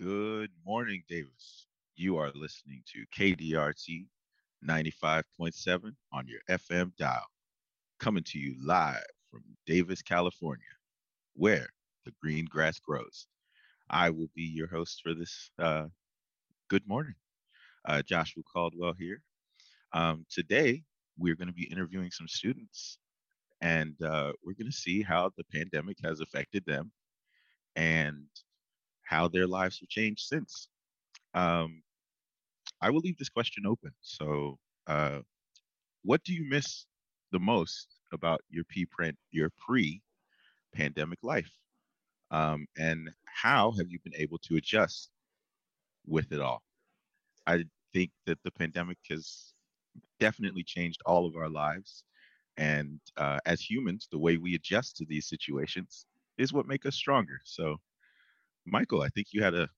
Good morning, Davis. You are listening to KDRT 95.7 on your FM dial, coming to you live from Davis, California, where the green grass grows. I will be your host for this. Uh, good morning. Uh, Joshua Caldwell here. Um, today, we're going to be interviewing some students, and uh, we're going to see how the pandemic has affected them and how their lives have changed since. Um, I will leave this question open. So, uh, what do you miss the most about your pre your pre-pandemic life, um, and how have you been able to adjust with it all? I think that the pandemic has definitely changed all of our lives, and uh, as humans, the way we adjust to these situations is what make us stronger. So, Michael, I think you had a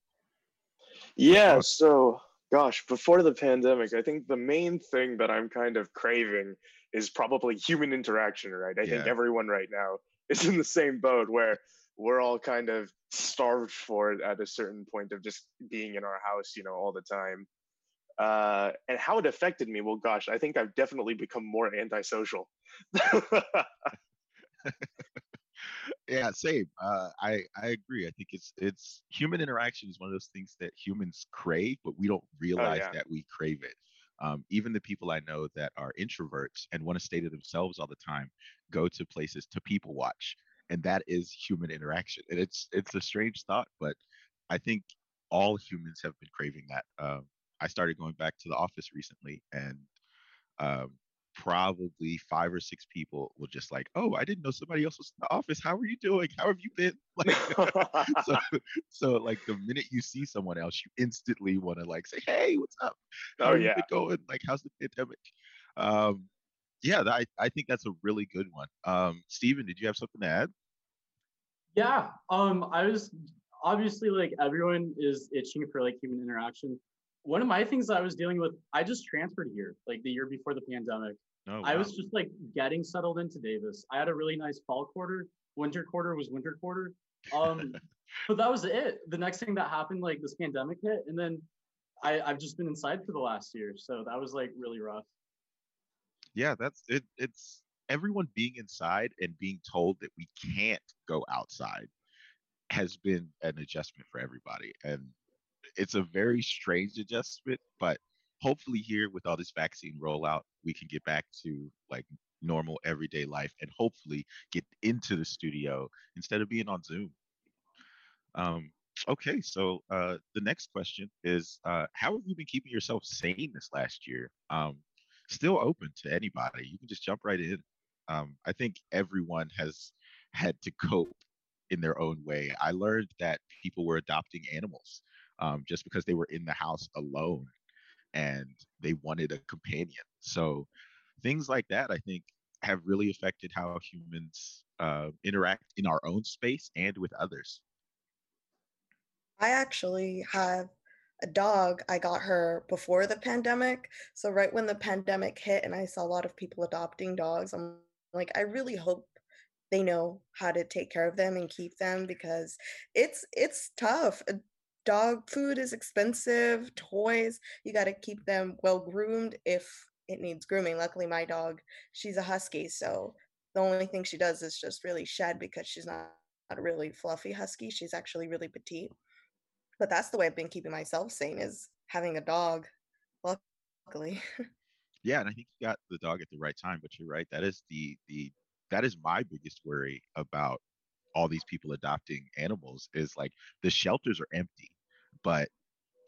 yeah. So, gosh, before the pandemic, I think the main thing that I'm kind of craving is probably human interaction. Right? I yeah. think everyone right now is in the same boat where we're all kind of starved for it at a certain point of just being in our house, you know, all the time. Uh, and how it affected me, well, gosh, I think I've definitely become more antisocial. yeah, same. Uh, I I agree. I think it's it's human interaction is one of those things that humans crave, but we don't oh, realize oh, yeah. that we crave it. Um, even the people I know that are introverts and want to stay to themselves all the time go to places to people watch, and that is human interaction. And it's it's a strange thought, but I think all humans have been craving that. Um, I started going back to the office recently, and um, probably five or six people will just like, oh, I didn't know somebody else was in the office. How are you doing? How have you been? Like, so, so like the minute you see someone else, you instantly want to like say, hey, what's up? How oh, yeah. going? Like, how's the pandemic? Um, yeah, I, I think that's a really good one. Um, Steven, did you have something to add? Yeah, um, I was obviously like everyone is itching for like human interaction one of my things I was dealing with, I just transferred here like the year before the pandemic. Oh, wow. I was just like getting settled into Davis. I had a really nice fall quarter. Winter quarter was winter quarter. Um, but that was it. The next thing that happened, like this pandemic hit, and then I, I've just been inside for the last year. So that was like really rough. Yeah, that's it. It's everyone being inside and being told that we can't go outside has been an adjustment for everybody. And it's a very strange adjustment, but hopefully here with all this vaccine rollout, we can get back to like normal everyday life and hopefully get into the studio instead of being on Zoom. Um, okay, so uh, the next question is uh, how have you been keeping yourself sane this last year? Um, still open to anybody. You can just jump right in. Um, I think everyone has had to cope in their own way. I learned that people were adopting animals um, just because they were in the house alone and they wanted a companion. So things like that, I think, have really affected how humans uh, interact in our own space and with others. I actually have a dog. I got her before the pandemic. So, right when the pandemic hit, and I saw a lot of people adopting dogs, I'm like, I really hope they know how to take care of them and keep them because it's it's tough dog food is expensive, toys, you got to keep them well groomed if it needs grooming. Luckily, my dog, she's a husky, so the only thing she does is just really shed because she's not, not a really fluffy husky. She's actually really petite. But that's the way I've been keeping myself sane is having a dog. Luckily. yeah, and I think you got the dog at the right time, but you're right. That is the the that is my biggest worry about all these people adopting animals is like the shelters are empty but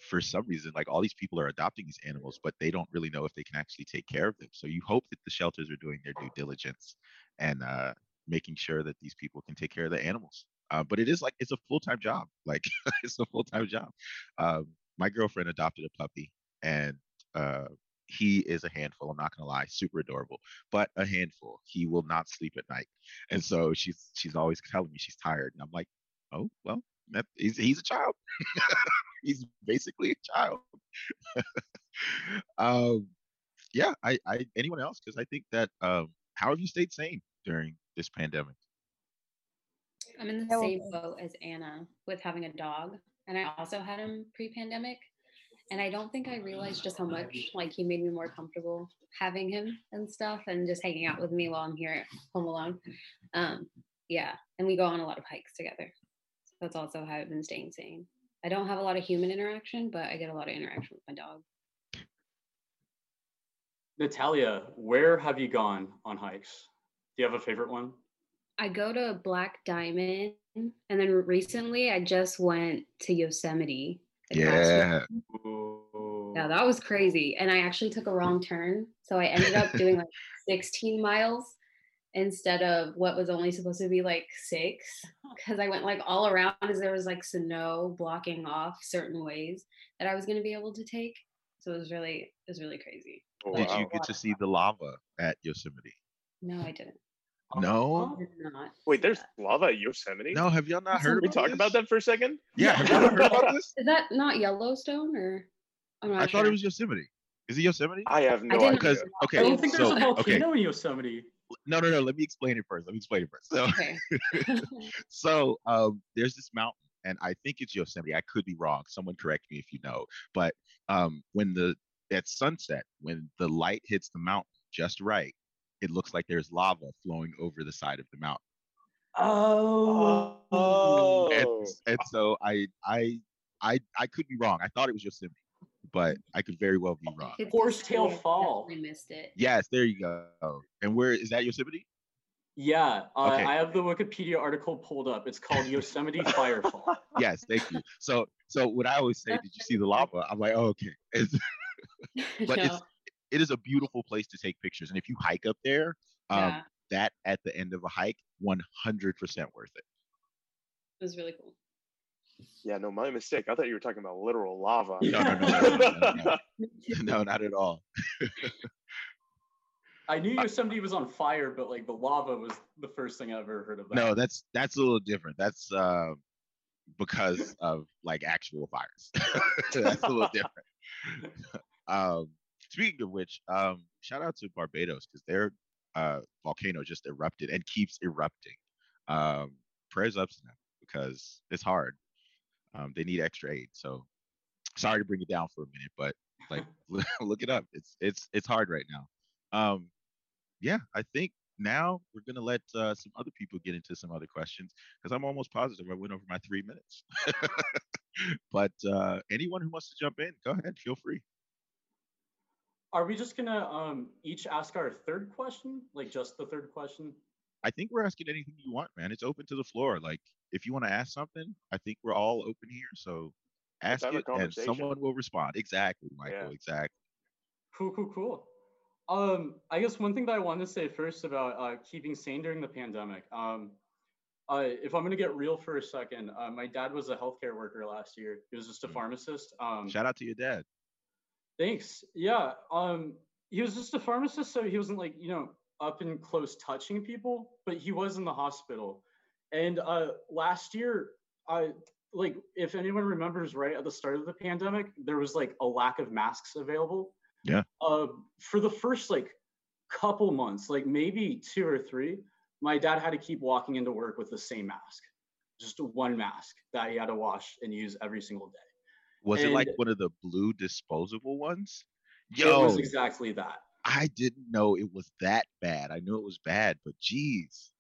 for some reason like all these people are adopting these animals but they don't really know if they can actually take care of them. So you hope that the shelters are doing their due diligence and uh, making sure that these people can take care of the animals. Uh, but it is like it's a full-time job. Like it's a full-time job. Um, my girlfriend adopted a puppy and uh, he is a handful i'm not gonna lie super adorable but a handful. He will not sleep at night. And so she's she's always telling me she's tired and i'm like oh well that, he's, he's a child he's basically a child um yeah i i anyone else because i think that um how have you stayed sane during this pandemic i'm in the same boat as anna with having a dog and I also had him pre-pandemic. And I don't think I realized just how much like he made me more comfortable having him and stuff, and just hanging out with me while I'm here at home alone. Um, yeah, and we go on a lot of hikes together. So that's also how I've been staying sane. I don't have a lot of human interaction, but I get a lot of interaction with my dog. Natalia, where have you gone on hikes? Do you have a favorite one? I go to Black Diamond, and then recently I just went to Yosemite. Yeah. Yeah, that was crazy. And I actually took a wrong turn. So I ended up doing like 16 miles instead of what was only supposed to be like six because I went like all around as there was like snow blocking off certain ways that I was going to be able to take. So it was really, it was really crazy. Oh, Did you get to see the lava at Yosemite? No, I didn't. No. Wait, there's lava at Yosemite. No, have y'all not heard? we talk about that for a second? Yeah, have y'all heard about this? Is that not Yellowstone or? I'm not I sure. thought it was Yosemite. Is it Yosemite? I have no I idea. Because okay, I don't think there's so, a volcano okay. in Yosemite. No, no, no. Let me explain it first. Let me explain it first. So, okay. so um, there's this mountain, and I think it's Yosemite. I could be wrong. Someone correct me if you know. But um, when the at sunset, when the light hits the mountain just right, it looks like there's lava flowing over the side of the mountain. Oh. oh. And, and so I I I I could be wrong. I thought it was Yosemite, but I could very well be wrong. Horsetail Fall. We missed it. Yes, there you go. And where is that Yosemite? Yeah, uh, okay. I have the Wikipedia article pulled up. It's called Yosemite Firefall. Yes, thank you. So, so what I always say, did you see the lava? I'm like, oh, okay. It's, but no. it's it is a beautiful place to take pictures, and if you hike up there, um, yeah. that at the end of a hike, 100% worth it. It was really cool. Yeah, no, my mistake. I thought you were talking about literal lava. No, no, no, no, no, no, no not at all. I knew Yosemite was on fire, but like the lava was the first thing I ever heard of. That. No, that's that's a little different. That's uh, because of like actual fires. that's a little different. um, speaking of which, um, shout out to Barbados because their uh, volcano just erupted and keeps erupting. Um, prayers up to them because it's hard. Um, they need extra aid. So sorry to bring it down for a minute, but like look it up. It's it's it's hard right now. Um, yeah, I think now we're gonna let uh, some other people get into some other questions because I'm almost positive I went over my three minutes. but uh, anyone who wants to jump in, go ahead, feel free. Are we just gonna um, each ask our third question, like just the third question? I think we're asking anything you want, man. It's open to the floor. Like if you want to ask something, I think we're all open here. So ask it, and someone will respond. Exactly, Michael. Yeah. Exactly. Cool, cool, cool. Um, I guess one thing that I wanted to say first about uh, keeping sane during the pandemic. Um, uh, if I'm gonna get real for a second, uh, my dad was a healthcare worker last year. He was just a mm. pharmacist. Um, Shout out to your dad. Thanks. Yeah. Um, he was just a pharmacist, so he wasn't like you know up and close touching people, but he was in the hospital. And uh, last year, I like if anyone remembers right at the start of the pandemic, there was like a lack of masks available. Yeah. Uh, for the first like couple months, like maybe two or three, my dad had to keep walking into work with the same mask, just one mask that he had to wash and use every single day. Was and it like one of the blue disposable ones? Yo, it was exactly that. I didn't know it was that bad. I knew it was bad, but geez.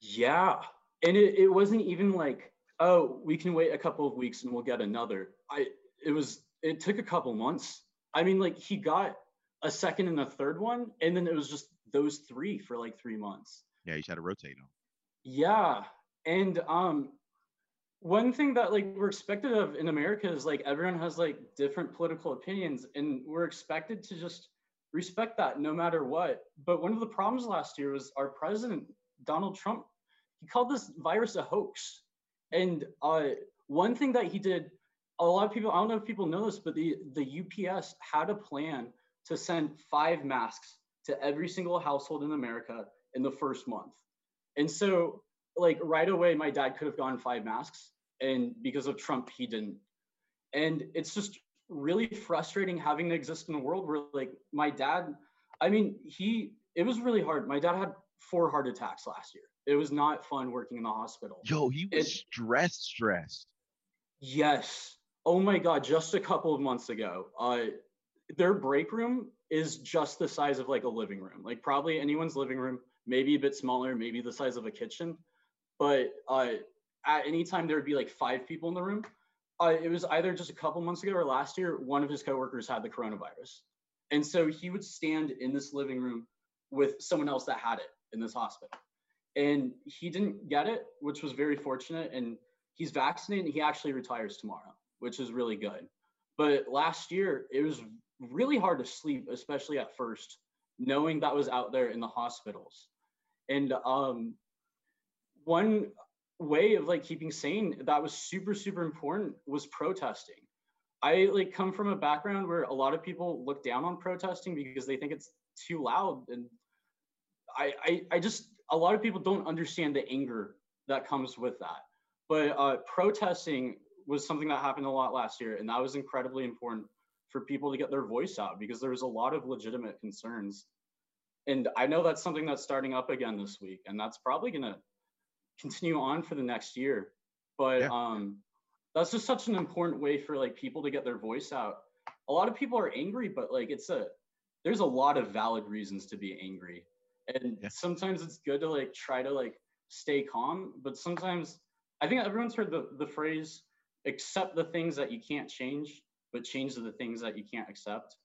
Yeah. And it, it wasn't even like, oh, we can wait a couple of weeks and we'll get another. I it was it took a couple months I mean, like he got a second and a third one, and then it was just those three for like three months. Yeah, you had to rotate them. Yeah, and um, one thing that like we're expected of in America is like everyone has like different political opinions, and we're expected to just respect that no matter what. But one of the problems last year was our president Donald Trump. He called this virus a hoax, and uh, one thing that he did a lot of people, I don't know if people know this, but the, the UPS had a plan to send five masks to every single household in America in the first month. And so, like, right away, my dad could have gotten five masks. And because of Trump, he didn't. And it's just really frustrating having to exist in a world where, like, my dad, I mean, he, it was really hard. My dad had four heart attacks last year. It was not fun working in the hospital. Yo, he was it, stressed, stressed. Yes. Oh my God, just a couple of months ago, uh, their break room is just the size of like a living room, like probably anyone's living room, maybe a bit smaller, maybe the size of a kitchen. But uh, at any time, there would be like five people in the room. It was either just a couple months ago or last year, one of his coworkers had the coronavirus. And so he would stand in this living room with someone else that had it in this hospital. And he didn't get it, which was very fortunate. And he's vaccinated he actually retires tomorrow, which is really good. But last year, it was really hard to sleep, especially at first, knowing that was out there in the hospitals. And um, one way of like keeping sane that was super super important was protesting. I like come from a background where a lot of people look down on protesting because they think it's too loud and i i, I just a lot of people don't understand the anger that comes with that. But uh, protesting was something that happened a lot last year and that was incredibly important for people to get their voice out because there was a lot of legitimate concerns. And i know that's something that's starting up again this week and that's probably going to continue on for the next year. But yeah. um, that's just such an important way for like people to get their voice out. A lot of people are angry, but like it's a there's a lot of valid reasons to be angry. And yeah. sometimes it's good to like try to like stay calm, but sometimes I think everyone's heard the, the phrase accept the things that you can't change, but change the things that you can't accept.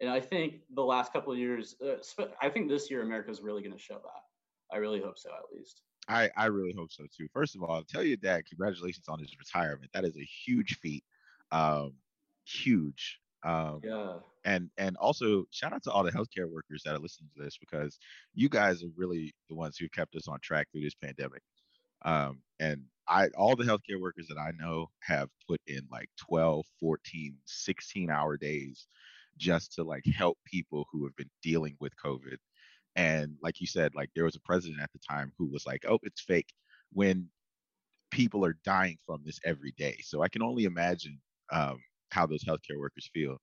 And I think the last couple of years, uh, I think this year America's really going to show that. I really hope so, at least. I, I really hope so too. First of all, I'll tell your dad congratulations on his retirement. That is a huge feat. Um, huge. Um, yeah. And and also shout out to all the healthcare workers that are listening to this because you guys are really the ones who kept us on track through this pandemic. Um, and I all the healthcare workers that I know have put in like 12, 14, 16 hour days just to like help people who have been dealing with COVID and like you said, like there was a president at the time who was like, "Oh, it's fake," when people are dying from this every day. So I can only imagine um, how those healthcare workers feel.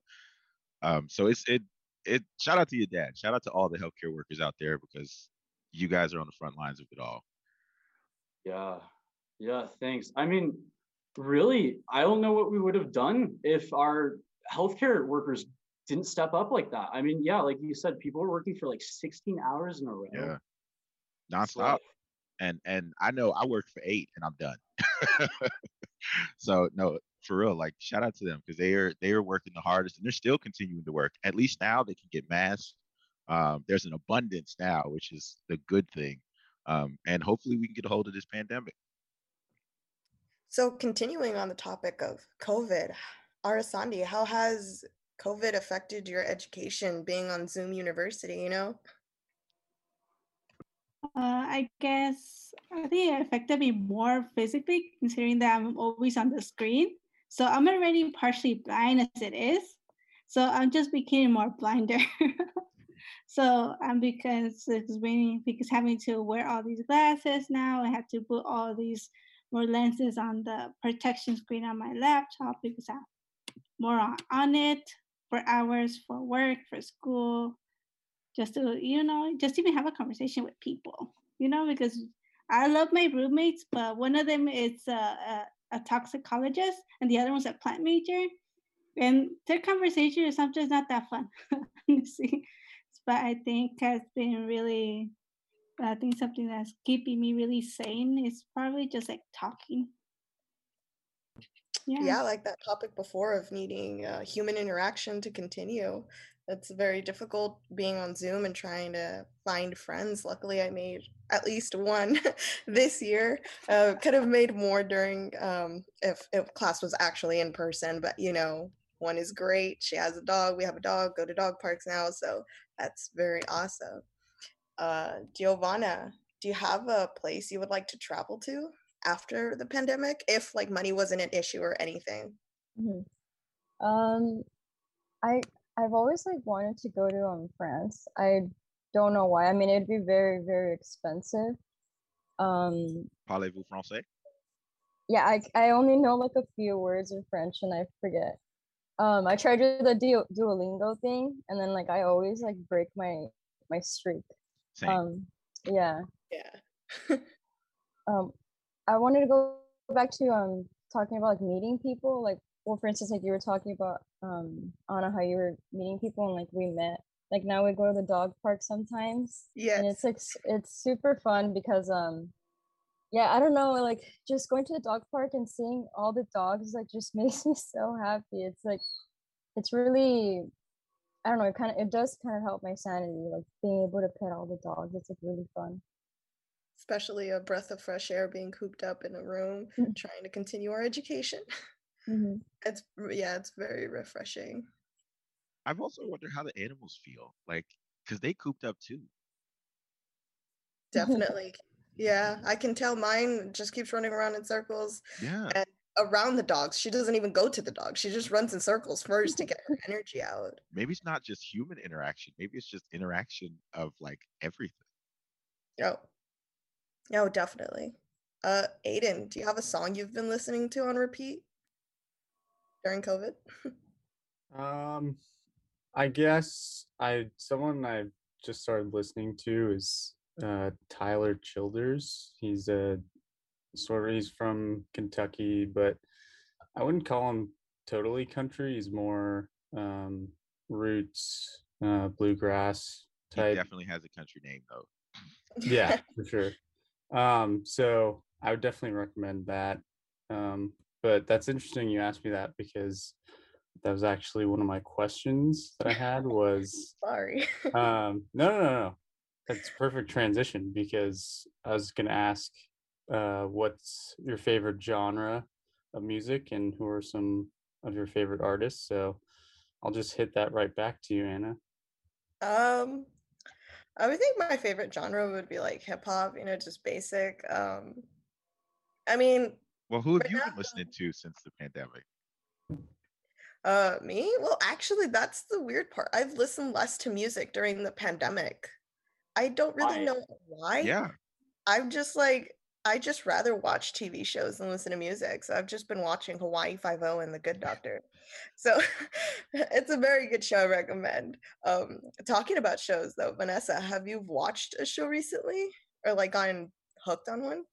Um, so it's it it. Shout out to your dad. Shout out to all the healthcare workers out there because you guys are on the front lines of it all. Yeah, yeah. Thanks. I mean, really, I don't know what we would have done if our healthcare workers didn't step up like that. I mean, yeah, like you said, people were working for like 16 hours in a row. Yeah. Nonstop. and and I know I worked for eight and I'm done. so no, for real, like shout out to them because they are they are working the hardest and they're still continuing to work. At least now they can get masks. Um, there's an abundance now, which is the good thing. Um, and hopefully we can get a hold of this pandemic. So continuing on the topic of COVID, Arasandi, how has COVID affected your education being on Zoom University, you know? Uh, I guess I think it affected me more physically, considering that I'm always on the screen. So I'm already partially blind as it is. So I'm just becoming more blinder. so I'm because it's raining because having to wear all these glasses now. I have to put all these more lenses on the protection screen on my laptop because I'm more on, on it for hours for work, for school, just to, you know, just even have a conversation with people, you know, because I love my roommates, but one of them is a, a, a toxicologist and the other one's a plant major. And their conversation is sometimes not that fun. But I think has been really, I think something that's keeping me really sane is probably just like talking yeah. yeah like that topic before of needing uh, human interaction to continue. It's very difficult being on zoom and trying to find friends. Luckily i made at least one this year uh, could have made more during um, if, if class was actually in person but you know one is great she has a dog we have a dog go to dog parks now so that's very awesome. Uh, giovanna do you have a place you would like to travel to after the pandemic if like money wasn't an issue or anything? Mm-hmm. um i i've always like wanted to go to um france. I don't know why. I mean it'd be very very expensive. Um parlez-vous français? Yeah i i only know like a few words in french and i forget. Um i tried to do the du- duolingo thing and then like i always like break my my streak. Same. um yeah. Yeah. Um I wanted to go back to um talking about like meeting people, like well, for instance, like you were talking about um Anna, how you were meeting people and like we met. Like now we go to the dog park sometimes. Yeah. And it's like it's super fun because um yeah, I don't know, like just going to the dog park and seeing all the dogs like just makes me so happy. It's like it's really I don't know, it kind of it does kind of help my sanity, like being able to pet all the dogs. It's like really fun. Especially a breath of fresh air being cooped up in a room, mm-hmm. trying to continue our education. Mm-hmm. It's yeah, it's very refreshing. I've also wondered how the animals feel, like because they cooped up too. Definitely, yeah. I can tell mine just keeps running around in circles. Yeah. And around the dogs, she doesn't even go to the dogs. She just runs in circles first to get her energy out. Maybe it's not just human interaction. Maybe it's just interaction of like everything. Oh, no, definitely. Uh, Aiden, do you have a song you've been listening to on repeat? during COVID? um, I guess I someone I just started listening to is uh, Tyler Childers. He's a sort of he's from Kentucky, but I wouldn't call him totally country. He's more um, roots, uh, bluegrass type. He definitely has a country name though. yeah, for sure. Um, so I would definitely recommend that. Um, but that's interesting you asked me that because that was actually one of my questions that I had was sorry. um no no no no. That's perfect transition because I was gonna ask uh what's your favorite genre of music and who are some of your favorite artists. So I'll just hit that right back to you, Anna. Um I would think my favorite genre would be like hip hop, you know, just basic. Um I mean, well, who have you been listening to since the pandemic? Uh, me? Well, actually, that's the weird part. I've listened less to music during the pandemic. I don't really why? know why. Yeah. I'm just like, I just rather watch TV shows than listen to music. So I've just been watching Hawaii Five O and The Good Doctor. So it's a very good show. I recommend. Um, talking about shows though, Vanessa, have you watched a show recently or like gotten hooked on one?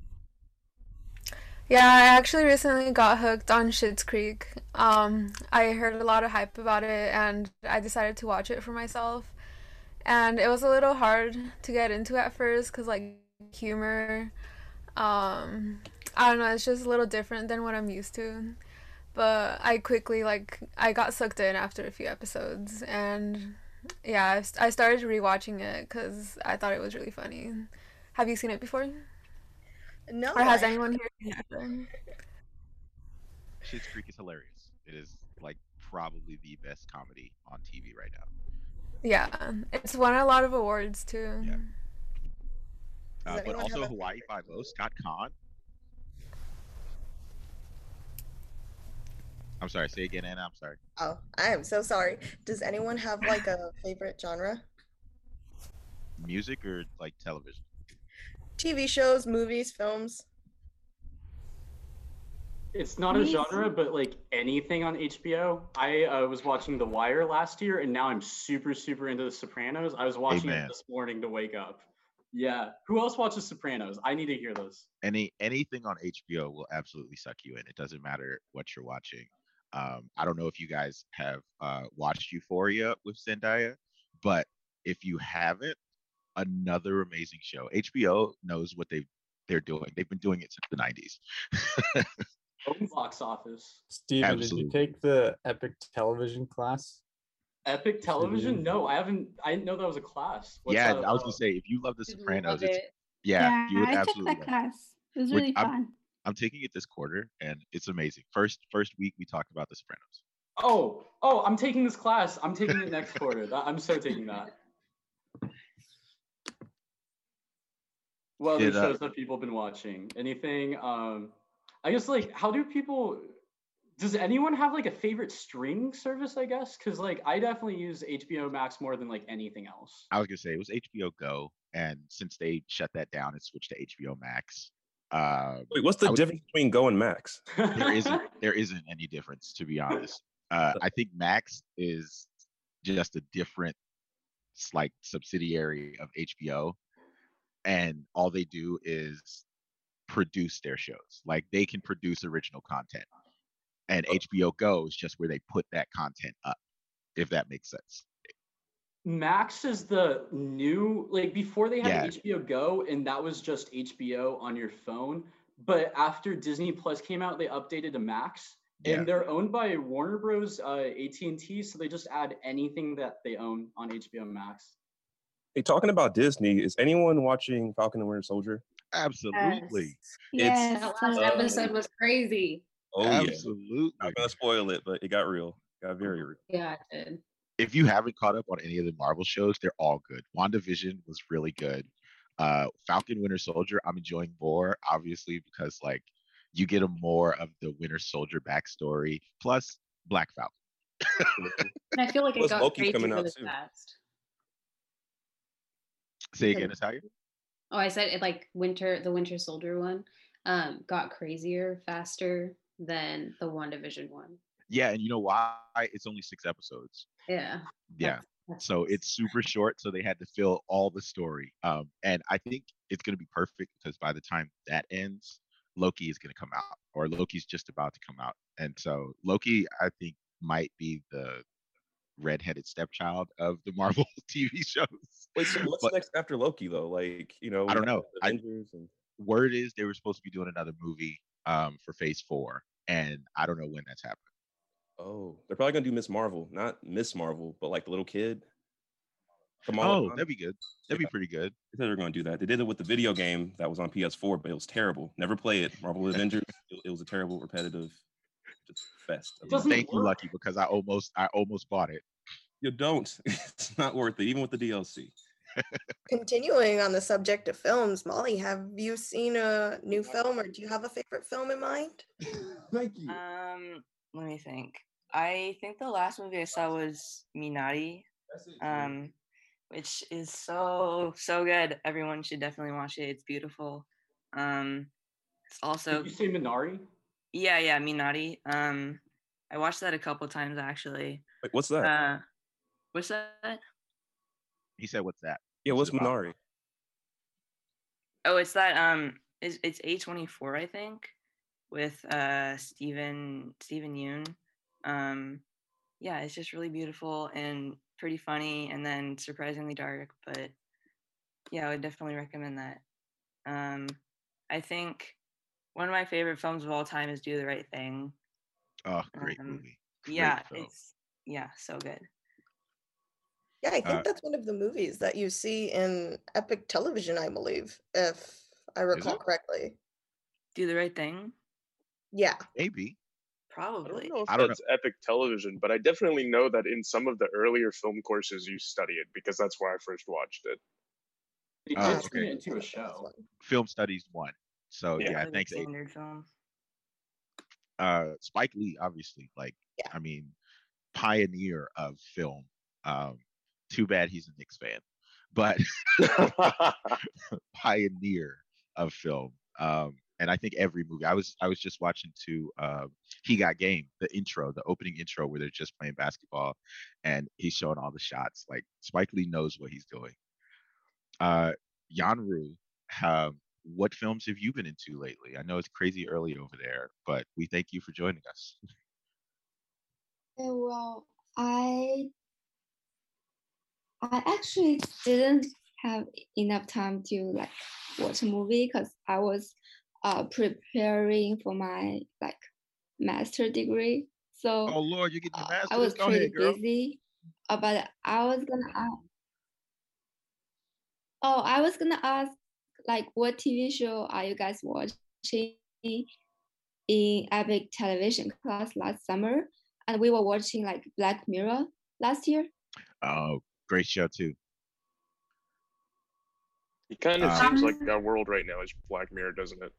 Yeah, I actually recently got hooked on Schitt's Creek. Um, I heard a lot of hype about it, and I decided to watch it for myself. And it was a little hard to get into at first, cause like humor, um, I don't know, it's just a little different than what I'm used to. But I quickly like I got sucked in after a few episodes, and yeah, I started rewatching it because I thought it was really funny. Have you seen it before? No. Or has I... anyone here seen it? Schitt's Creek is hilarious. It is like probably the best comedy on TV right now. Yeah, it's won a lot of awards too. Yeah. Uh, but also Hawaii Five O, Scott Caan. I'm sorry. Say again, Anna. I'm sorry. Oh, I am so sorry. Does anyone have like a favorite genre? Music or like television? TV shows, movies, films. It's not a genre, but like anything on HBO. I uh, was watching The Wire last year, and now I'm super, super into The Sopranos. I was watching Amen. it this morning to wake up. Yeah. Who else watches Sopranos? I need to hear those. Any anything on HBO will absolutely suck you in. It doesn't matter what you're watching. Um, I don't know if you guys have uh, watched Euphoria with Zendaya, but if you haven't, another amazing show. HBO knows what they they're doing. They've been doing it since the 90s. Home Box Office. Steven, Absolutely. did you take the Epic Television class? Epic Television? No, I haven't. I didn't know that was a class. What's yeah, I was gonna say if you love The Sopranos, it's it. yeah, yeah, you would I absolutely took that class. It was really I'm, fun. I'm taking it this quarter, and it's amazing. First first week we talked about The Sopranos. Oh, oh, I'm taking this class. I'm taking it next quarter. I'm so taking that. Well, other shows that people have been watching? Anything? Um, I guess like how do people? Does anyone have like a favorite streaming service? I guess because like I definitely use HBO Max more than like anything else. I was gonna say it was HBO Go, and since they shut that down and switched to HBO Max. Uh, Wait, what's the would, difference between Go and Max? There isn't. There isn't any difference, to be honest. Uh, I think Max is just a different, like subsidiary of HBO and all they do is produce their shows. Like they can produce original content. And HBO Go is just where they put that content up, if that makes sense. Max is the new like before they had yeah. HBO Go and that was just HBO on your phone. But after Disney Plus came out, they updated to Max, yeah. and they're owned by Warner Bros. Uh, AT and T, so they just add anything that they own on HBO Max. Hey, talking about Disney, is anyone watching Falcon and Winter Soldier? Absolutely. Yes. yes. That last episode was crazy. Oh, absolutely. Yeah. Not gonna spoil it, but it got real. It got very real. Yeah, it did. If you haven't caught up on any of the Marvel shows, they're all good. WandaVision was really good. Uh, Falcon Winter Soldier, I'm enjoying more, obviously, because like you get a more of the Winter Soldier backstory, plus Black Falcon. and I feel like it got Loki crazy coming out too. fast. Say again, Natalia. Oh, I said it like Winter, the Winter Soldier one, um, got crazier faster than the WandaVision one. Yeah, and you know why? It's only six episodes. Yeah. Yeah. so it's super short, so they had to fill all the story. Um, and I think it's going to be perfect because by the time that ends, Loki is going to come out, or Loki's just about to come out, and so Loki, I think, might be the redheaded stepchild of the Marvel TV shows. Wait, so what's but, next after Loki though? Like, you know, I don't know. I, and... Word is they were supposed to be doing another movie um, for Phase Four, and I don't know when that's happening. Oh, they're probably gonna do Miss Marvel, not Miss Marvel, but like the little kid. Kamala oh, that'd be good. That'd yeah. be pretty good. They were going to do that. They did it with the video game that was on PS4, but it was terrible. Never play it. Marvel Avengers. It, it, was a terrible, repetitive, just fest. Thank you, Lucky, because I almost, I almost bought it. You don't. it's not worth it, even with the DLC. Continuing on the subject of films, Molly, have you seen a new film, or do you have a favorite film in mind? Thank you. Um, let me think. I think the last movie I saw was Minari, um, which is so so good. Everyone should definitely watch it. It's beautiful. Um, it's also. Did you say Minari? Yeah, yeah, Minari. Um, I watched that a couple times actually. Wait, what's that? Uh, what's that? He said, "What's that?" Yeah, what's Minari? Oh, it's that. Um, it's it's A twenty four, I think, with uh Steven Steven Yeun. Um, yeah, it's just really beautiful and pretty funny, and then surprisingly dark. But yeah, I would definitely recommend that. Um, I think one of my favorite films of all time is Do the Right Thing. Oh, great um, movie. Great yeah, film. it's yeah, so good. Yeah, I think uh, that's one of the movies that you see in Epic Television, I believe, if I recall correctly. Do the right thing. Yeah, maybe. Probably. I don't know if I don't that's know. Epic Television, but I definitely know that in some of the earlier film courses you study it because that's where I first watched it. Oh, okay. into a show. Film Studies one. So yeah, yeah thanks. Standard film. Uh, Spike Lee, obviously, like yeah. I mean, pioneer of film. Um, too bad he's a Knicks fan, but pioneer of film. Um, and I think every movie. I was I was just watching to uh, He Got Game, the intro, the opening intro where they're just playing basketball, and he's showing all the shots. Like Spike Lee knows what he's doing. Uh, Yanru, um, what films have you been into lately? I know it's crazy early over there, but we thank you for joining us. well, I I actually didn't have enough time to like watch a movie because I was uh, preparing for my like master degree. So oh Lord, you get your master. Uh, I was Go pretty ahead, busy, uh, but I was gonna ask. Oh, I was gonna ask like what TV show are you guys watching in Epic Television class last summer? And we were watching like Black Mirror last year. Oh, great show too. It kind of um, seems like our world right now is Black Mirror, doesn't it?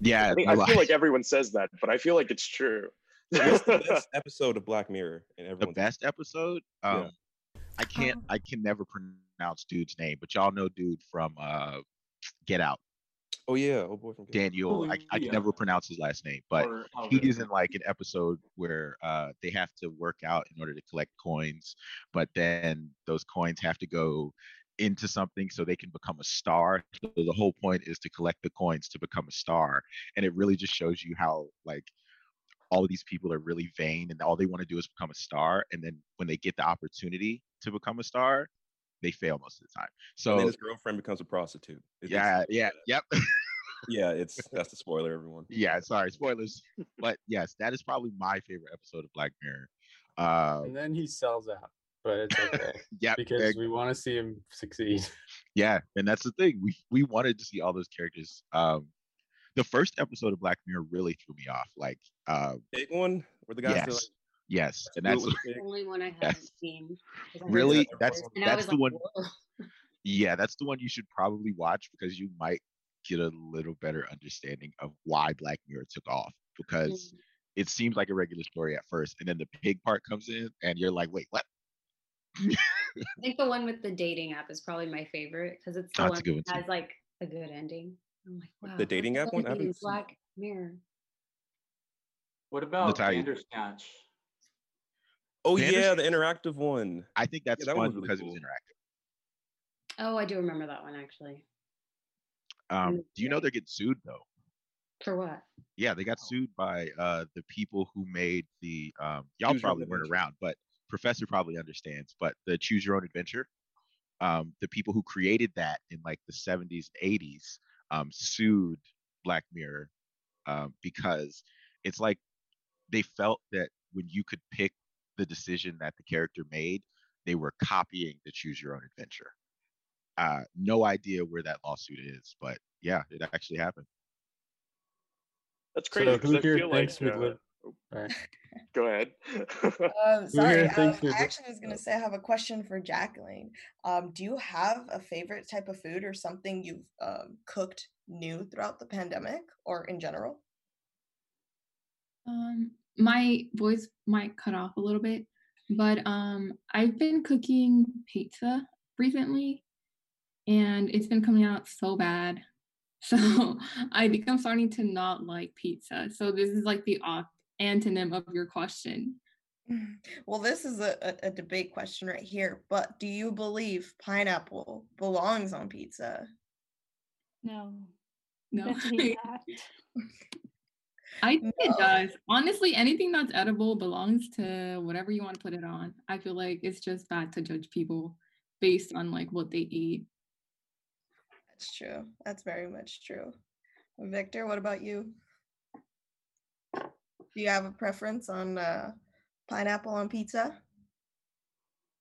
Yeah, I, mean, I feel like everyone says that, but I feel like it's true. What's the best episode of Black Mirror? And the best episode? Um, yeah. I can't. I can never pronounce dude's name, but y'all know dude from uh, Get Out. Oh yeah, oh boy from Daniel. I, I can yeah. never pronounce his last name, but he is in like an episode where uh, they have to work out in order to collect coins, but then those coins have to go into something so they can become a star. So the whole point is to collect the coins to become a star. And it really just shows you how like all of these people are really vain and all they want to do is become a star. And then when they get the opportunity to become a star, they fail most of the time. So and then his girlfriend becomes a prostitute. It's, yeah, yeah, yep. yeah, it's that's the spoiler, everyone. Yeah, sorry, spoilers. but yes, that is probably my favorite episode of Black Mirror. Uh, and then he sells out but it's okay. yeah, because we want to see him succeed. Yeah, and that's the thing. We we wanted to see all those characters. Um, the first episode of Black Mirror really threw me off. Like, uh, big one where the guys yes, like, yes, and that's the only one I haven't yes. seen. Really, that's that's the like, one. yeah, that's the one you should probably watch because you might get a little better understanding of why Black Mirror took off because. Mm-hmm. It seems like a regular story at first, and then the pig part comes in, and you're like, "Wait, what?" I think the one with the dating app is probably my favorite because it's the oh, one, one that has like a good ending. I'm like, wow. The dating app one? Black Mirror. What about Bandersnatch? Oh yeah, the interactive one. I think that's yeah, that fun really because cool. it was interactive. Oh, I do remember that one actually. Um, do you know they're getting sued though? For what? Yeah, they got sued by uh, the people who made the. Um, y'all probably weren't around, but professor probably understands, but the choose your own adventure, um, the people who created that in like the 70s, 80s, um, sued Black Mirror um, because it's like they felt that when you could pick the decision that the character made, they were copying the choose your own adventure. Uh, no idea where that lawsuit is, but yeah, it actually happened. That's crazy. So who here thinks like, uh, live? Right. Go ahead. um, sorry, um, I actually was going to say I have a question for Jacqueline. Um, do you have a favorite type of food or something you've um, cooked new throughout the pandemic or in general? Um, my voice might cut off a little bit, but um, I've been cooking pizza recently, and it's been coming out so bad. So I think I'm starting to not like pizza. So this is like the off antonym of your question. Mm-hmm. Well, this is a, a, a, debate question right here, but do you believe pineapple belongs on pizza? No. No. I think no. it does. Honestly, anything that's edible belongs to whatever you want to put it on. I feel like it's just bad to judge people based on like what they eat. That's true. That's very much true. Victor, what about you? Do you have a preference on uh, pineapple on pizza?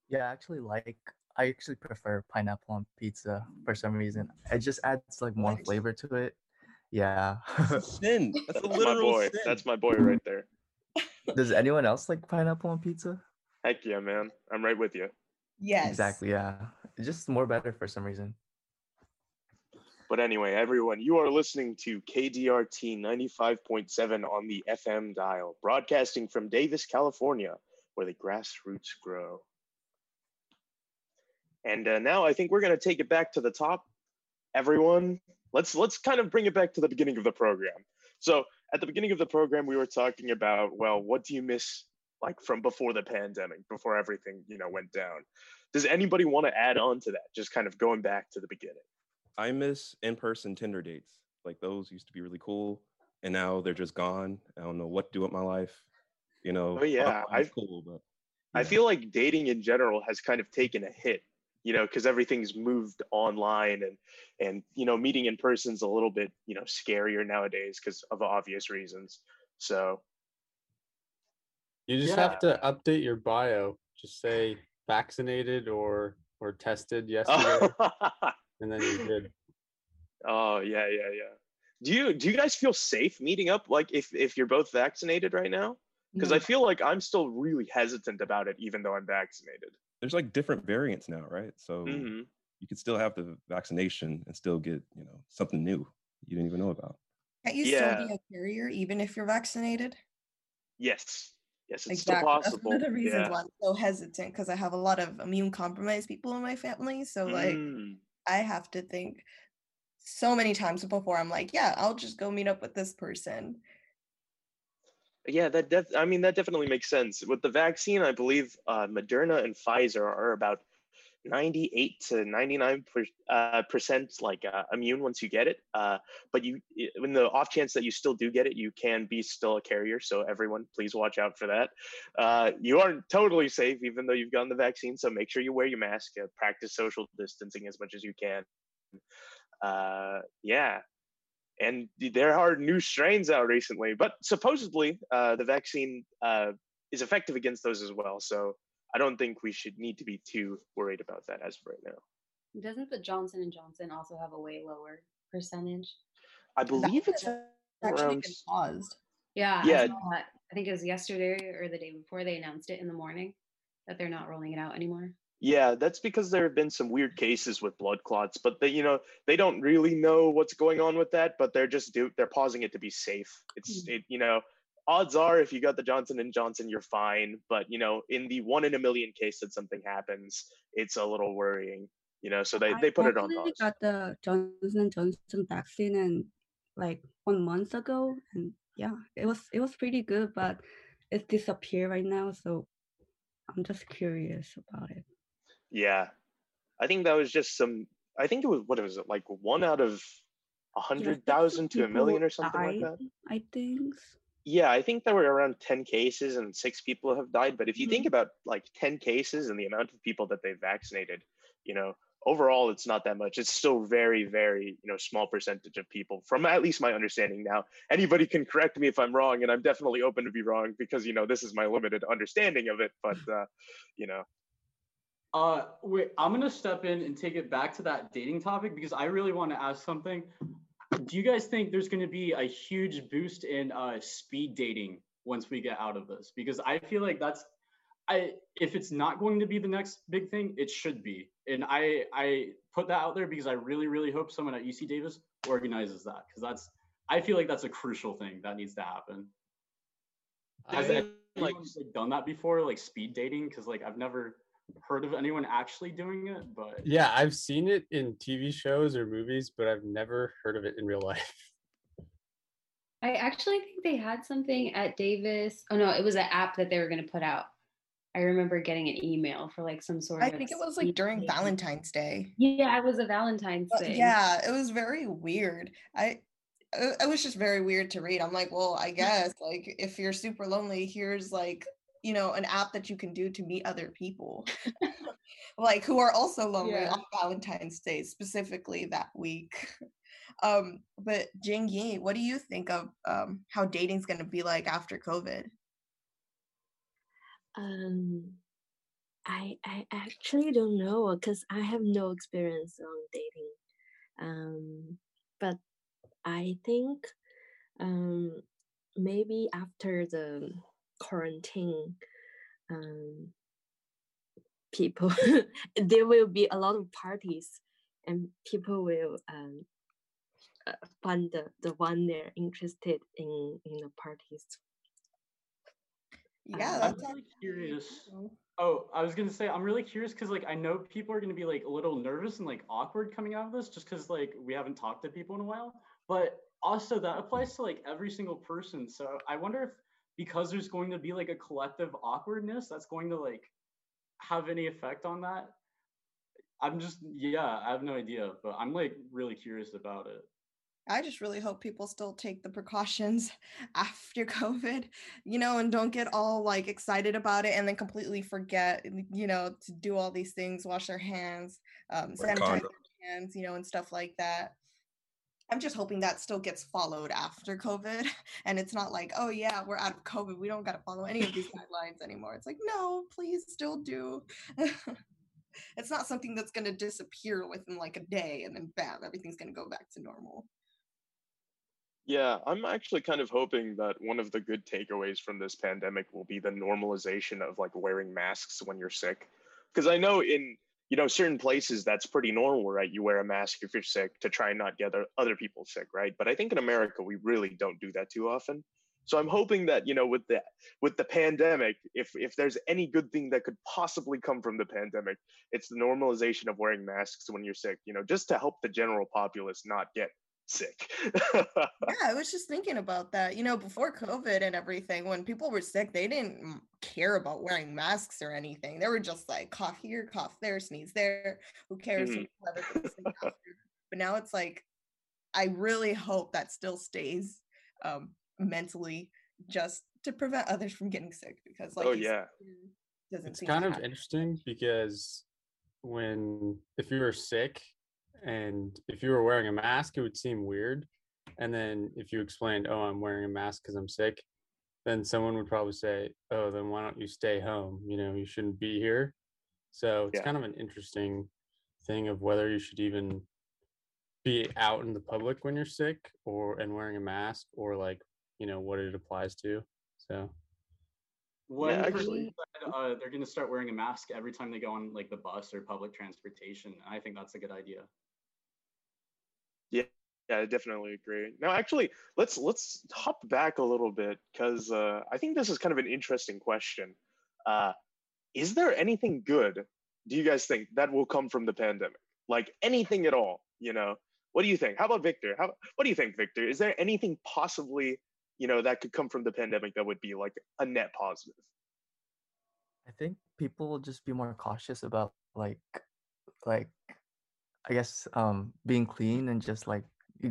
Yeah, I actually like. I actually prefer pineapple on pizza for some reason. It just adds like more flavor to it. Yeah. sin. That's, That's my boy. Sin. That's my boy right there. Does anyone else like pineapple on pizza? Heck yeah, man. I'm right with you. Yes. Exactly. Yeah. It's just more better for some reason. But anyway, everyone, you are listening to KDRT 95.7 on the FM dial, broadcasting from Davis, California, where the grassroots grow. And uh, now I think we're going to take it back to the top. Everyone, let's let's kind of bring it back to the beginning of the program. So at the beginning of the program, we were talking about, well, what do you miss like from before the pandemic, before everything you know went down? Does anybody want to add on to that? Just kind of going back to the beginning. I miss in-person Tinder dates. Like those used to be really cool, and now they're just gone. I don't know what to do with my life. You know. Oh yeah, I cool, but yeah. I feel like dating in general has kind of taken a hit. You know, because everything's moved online, and and you know, meeting in person's a little bit you know scarier nowadays because of obvious reasons. So. You just yeah. have to update your bio. Just say vaccinated or or tested yesterday. and then you're good. Oh yeah, yeah, yeah. Do you do you guys feel safe meeting up? Like if if you're both vaccinated right now? Because no. I feel like I'm still really hesitant about it, even though I'm vaccinated. There's like different variants now, right? So mm-hmm. you could still have the vaccination and still get you know something new you didn't even know about. Can't you yeah. still be a carrier even if you're vaccinated? Yes. Yes, it's exactly. still possible. That's one of the reasons yeah. why I'm so hesitant because I have a lot of immune compromised people in my family. So like mm. I have to think so many times before I'm like, yeah, I'll just go meet up with this person. Yeah, that def- I mean that definitely makes sense. With the vaccine, I believe uh, Moderna and Pfizer are about 98 to 99 per, uh, percent like uh, immune once you get it. Uh, but you, in the off chance that you still do get it, you can be still a carrier. So everyone, please watch out for that. Uh, you aren't totally safe even though you've gotten the vaccine. So make sure you wear your mask. Uh, practice social distancing as much as you can. Uh, yeah. And there are new strains out recently, but supposedly the vaccine is effective against those as well. So I don't think we should need to be too worried about that as of right now. Doesn't the Johnson and Johnson also have a way lower percentage? I believe it's actually around... been paused. Yeah, yeah. I, I think it was yesterday or the day before they announced it in the morning that they're not rolling it out anymore. Yeah, that's because there have been some weird cases with blood clots, but they, you know, they don't really know what's going on with that, but they're just do they're pausing it to be safe. It's mm-hmm. it, you know, odds are if you got the Johnson and Johnson, you're fine. But you know, in the one in a million case that something happens, it's a little worrying. You know, so they, they put it on pause. I got the Johnson and Johnson vaccine and like one month ago, and yeah, it was it was pretty good, but it's disappeared right now. So I'm just curious about it. Yeah, I think that was just some. I think it was what was it like one out of a hundred thousand to a million or something died, like that. I think yeah, I think there were around 10 cases and six people have died. But if you mm-hmm. think about like 10 cases and the amount of people that they've vaccinated, you know, overall it's not that much. It's still very, very, you know, small percentage of people from at least my understanding now. Anybody can correct me if I'm wrong, and I'm definitely open to be wrong because, you know, this is my limited understanding of it. But, uh, you know. Uh, wait, I'm gonna step in and take it back to that dating topic because I really want to ask something do you guys think there's going to be a huge boost in uh, speed dating once we get out of this? Because I feel like that's, I if it's not going to be the next big thing, it should be. And I I put that out there because I really really hope someone at UC Davis organizes that because that's I feel like that's a crucial thing that needs to happen. Has I, anyone like, like done that before, like speed dating? Because like I've never heard of anyone actually doing it, but yeah, I've seen it in TV shows or movies, but I've never heard of it in real life. I actually think they had something at Davis. Oh no, it was an app that they were going to put out. I remember getting an email for like some sort I of. I think it was like during Valentine's Day. Yeah, it was a Valentine's but Day. Yeah, it was very weird. I it was just very weird to read. I'm like, well, I guess like if you're super lonely, here's like you know an app that you can do to meet other people like who are also lonely yeah. on valentine's day specifically that week. Um but jing yi what do you think of um how dating's going to be like after covid? Um i i actually don't know because i have no experience on dating. Um but i think um maybe after the quarantine um, people. There will be a lot of parties and people will um, uh, find the, the one they're interested in in the parties. Yeah um, that's I'm really curious. oh i was gonna say i'm really curious because like i know people are gonna be like a little nervous and like awkward coming out of this just because like we haven't talked to people in a while. But also that applies to like every single person. So i wonder if because there's going to be like a collective awkwardness that's going to like have any effect on that i'm just yeah i have no idea but i'm like really curious about it I just really hope people still take the precautions after COVID, you know, and don't get all like excited about it and then completely forget, you know, to do all these things, wash their hands, um, sanitize their hands, you know, and stuff like that. I'm just hoping that still gets followed after COVID. And it's not like, oh, yeah, we're out of COVID. We don't got to follow any of these guidelines anymore. It's like, no, please still do. it's not something that's going to disappear within like a day and then bam, everything's going to go back to normal. Yeah, I'm actually kind of hoping that one of the good takeaways from this pandemic will be the normalization of like wearing masks when you're sick. Because I know in you know, certain places that's pretty normal, right? You wear a mask if you're sick to try and not get other people sick, right? But I think in America we really don't do that too often. So I'm hoping that you know, with the with the pandemic, if if there's any good thing that could possibly come from the pandemic, it's the normalization of wearing masks when you're sick. You know, just to help the general populace not get sick. yeah, I was just thinking about that. You know, before COVID and everything, when people were sick, they didn't care about wearing masks or anything. They were just like cough here, cough there, sneeze there. Who cares? Mm-hmm. but now it's like, I really hope that still stays um, mentally just to prevent others from getting sick because like oh yeah it's kind of interesting because when if you were sick and if you were wearing a mask it would seem weird and then if you explained oh i'm wearing a mask because i'm sick then someone would probably say oh then why don't you stay home you know you shouldn't be here so it's yeah. kind of an interesting thing of whether you should even be out in the public when you're sick or and wearing a mask or like you know what it applies to so when yeah, actually, uh, they're going to start wearing a mask every time they go on like the bus or public transportation. I think that's a good idea. Yeah, yeah, I definitely agree. Now, actually, let's let's hop back a little bit because uh, I think this is kind of an interesting question. Uh, is there anything good? Do you guys think that will come from the pandemic? Like anything at all? You know, what do you think? How about Victor? How what do you think, Victor? Is there anything possibly you know that could come from the pandemic that would be like a net positive i think people will just be more cautious about like like i guess um being clean and just like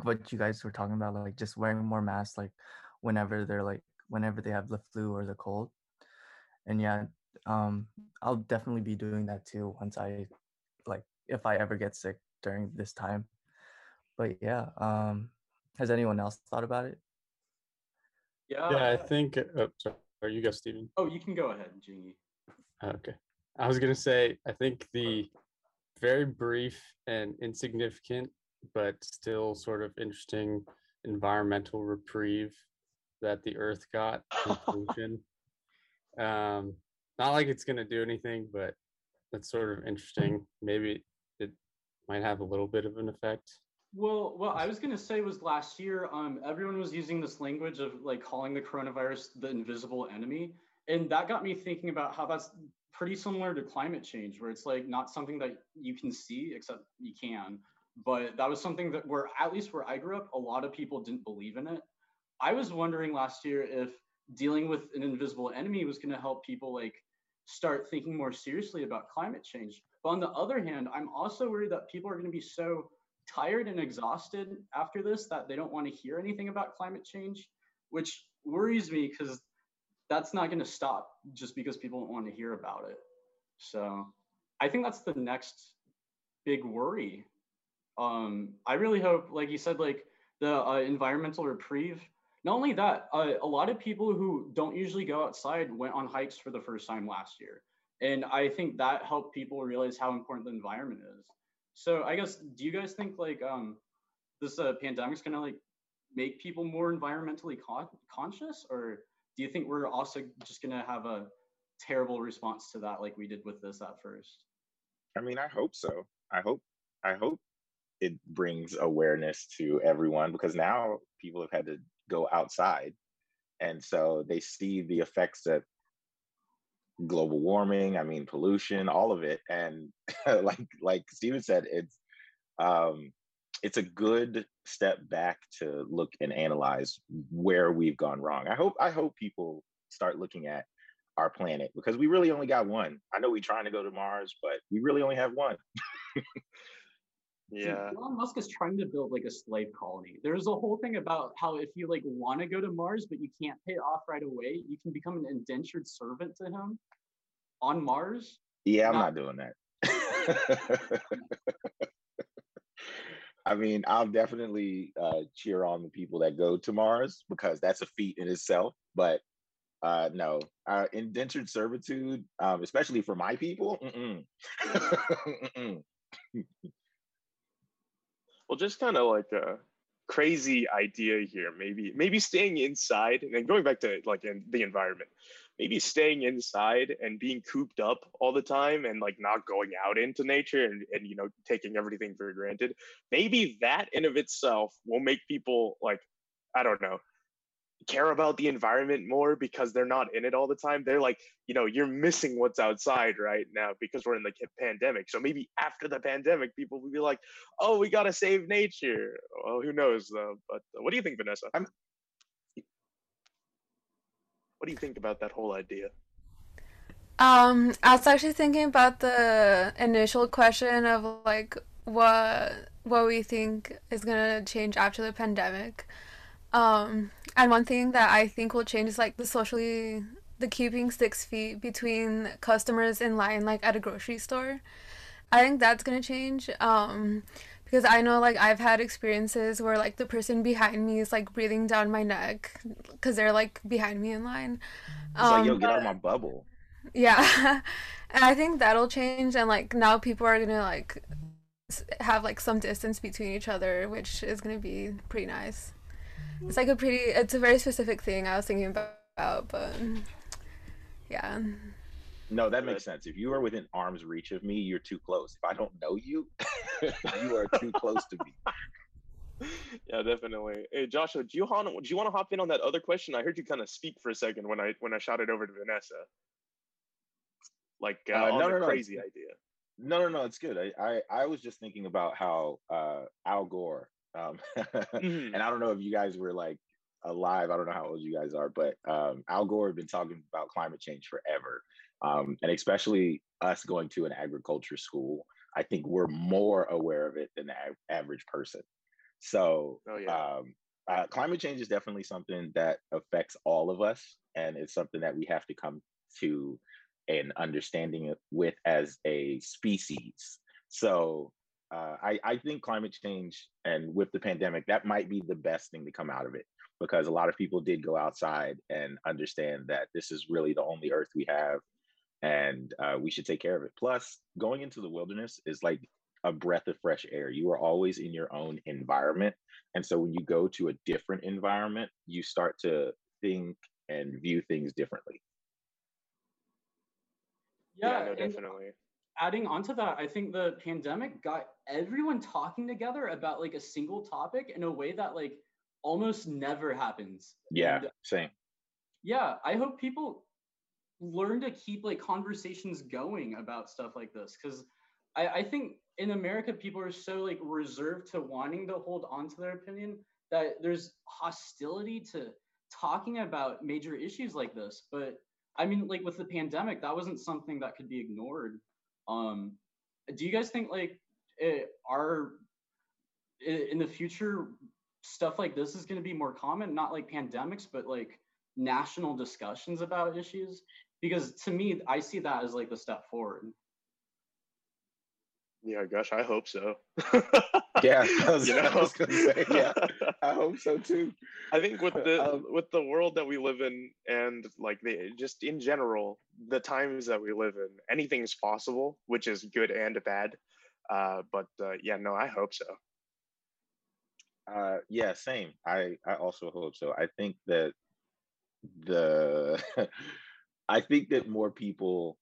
what you guys were talking about like just wearing more masks like whenever they're like whenever they have the flu or the cold and yeah um i'll definitely be doing that too once i like if i ever get sick during this time but yeah um has anyone else thought about it yeah. Yeah, I think. Oh, sorry, you go, Stephen. Oh, you can go ahead, Jeannie. Okay. I was gonna say, I think the very brief and insignificant, but still sort of interesting environmental reprieve that the Earth got from um, not like it's gonna do anything, but that's sort of interesting. Maybe it might have a little bit of an effect. Well, what I was going to say was last year, um, everyone was using this language of like calling the coronavirus the invisible enemy. And that got me thinking about how that's pretty similar to climate change, where it's like not something that you can see, except you can. But that was something that where, at least where I grew up, a lot of people didn't believe in it. I was wondering last year if dealing with an invisible enemy was going to help people like start thinking more seriously about climate change. But on the other hand, I'm also worried that people are going to be so tired and exhausted after this that they don't want to hear anything about climate change, which worries me because that's not going to stop just because people don't want to hear about it. So I think that's the next big worry. Um, I really hope, like you said, like the uh, environmental reprieve. Not only that, uh, a lot of people who don't usually go outside went on hikes for the first time last year. And I think that helped people realize how important the environment is. So I guess, do you guys think like um, this uh, pandemic's gonna like make people more environmentally con- conscious, or do you think we're also just gonna have a terrible response to that, like we did with this at first? I mean, I hope so. I hope. I hope it brings awareness to everyone because now people have had to go outside, and so they see the effects that global warming i mean pollution all of it and like like steven said it's um it's a good step back to look and analyze where we've gone wrong. I hope i hope people start looking at our planet because we really only got one. I know we're trying to go to mars but we really only have one. Yeah. Elon musk is trying to build like a slave colony. There's a whole thing about how if you like want to go to mars but you can't pay off right away you can become an indentured servant to him on mars? Yeah i'm not, not doing that I mean, I'll definitely uh, cheer on the people that go to Mars because that's a feat in itself. But uh, no, uh, indentured servitude, um, especially for my people. Mm-mm. mm-mm. well, just kind of like a crazy idea here. Maybe maybe staying inside and going back to like in the environment. Maybe staying inside and being cooped up all the time and like not going out into nature and, and you know taking everything for granted. Maybe that in of itself will make people like I don't know care about the environment more because they're not in it all the time. They're like, you know, you're missing what's outside right now because we're in the pandemic. So maybe after the pandemic, people will be like, oh, we got to save nature. Well, who knows though? But uh, what do you think, Vanessa? I'm... What do you think about that whole idea? Um, I was actually thinking about the initial question of like what what we think is gonna change after the pandemic. Um, and one thing that I think will change is like the socially the keeping six feet between customers in line like at a grocery store. I think that's gonna change. Um, because I know like I've had experiences where like the person behind me is like breathing down my neck because they're like behind me in line. It's um, like yo, get out of my bubble. Yeah, and I think that'll change, and like now people are gonna like have like some distance between each other, which is gonna be pretty nice. It's like a pretty. It's a very specific thing I was thinking about, but yeah. No, that makes sense. If you are within arm's reach of me, you're too close. If I don't know you, you are too close to me. Yeah, definitely. Hey, Joshua, do you want do you want to hop in on that other question? I heard you kind of speak for a second when I when I shouted over to Vanessa. Like uh, uh, no, no, no, crazy idea. No, no, no. It's good. I, I, I was just thinking about how uh, Al Gore um, mm-hmm. And I don't know if you guys were like alive. I don't know how old you guys are, but um, Al Gore had been talking about climate change forever. Um, and especially us going to an agriculture school, I think we're more aware of it than the a- average person. So, oh, yeah. um, uh, climate change is definitely something that affects all of us, and it's something that we have to come to an understanding with as a species. So, uh, I, I think climate change and with the pandemic, that might be the best thing to come out of it because a lot of people did go outside and understand that this is really the only earth we have and uh, we should take care of it. Plus, going into the wilderness is like a breath of fresh air. You are always in your own environment. And so when you go to a different environment, you start to think and view things differently. Yeah, yeah no, definitely adding on to that, I think the pandemic got everyone talking together about like a single topic in a way that like almost never happens. Yeah, and, same. Yeah, I hope people learn to keep like conversations going about stuff like this because I, I think in America people are so like reserved to wanting to hold on to their opinion that there's hostility to talking about major issues like this. But I mean, like with the pandemic, that wasn't something that could be ignored. Um, do you guys think like it, are in the future stuff like this is going to be more common? Not like pandemics, but like national discussions about issues. Because to me, I see that as like the step forward. Yeah, gosh, I hope so. yeah, I was, you know? I was gonna say, yeah, I hope so too. I think with the um, with the world that we live in, and like the just in general, the times that we live in, anything's possible, which is good and bad. Uh, but uh, yeah, no, I hope so. Uh, yeah, same. I I also hope so. I think that the I think that more people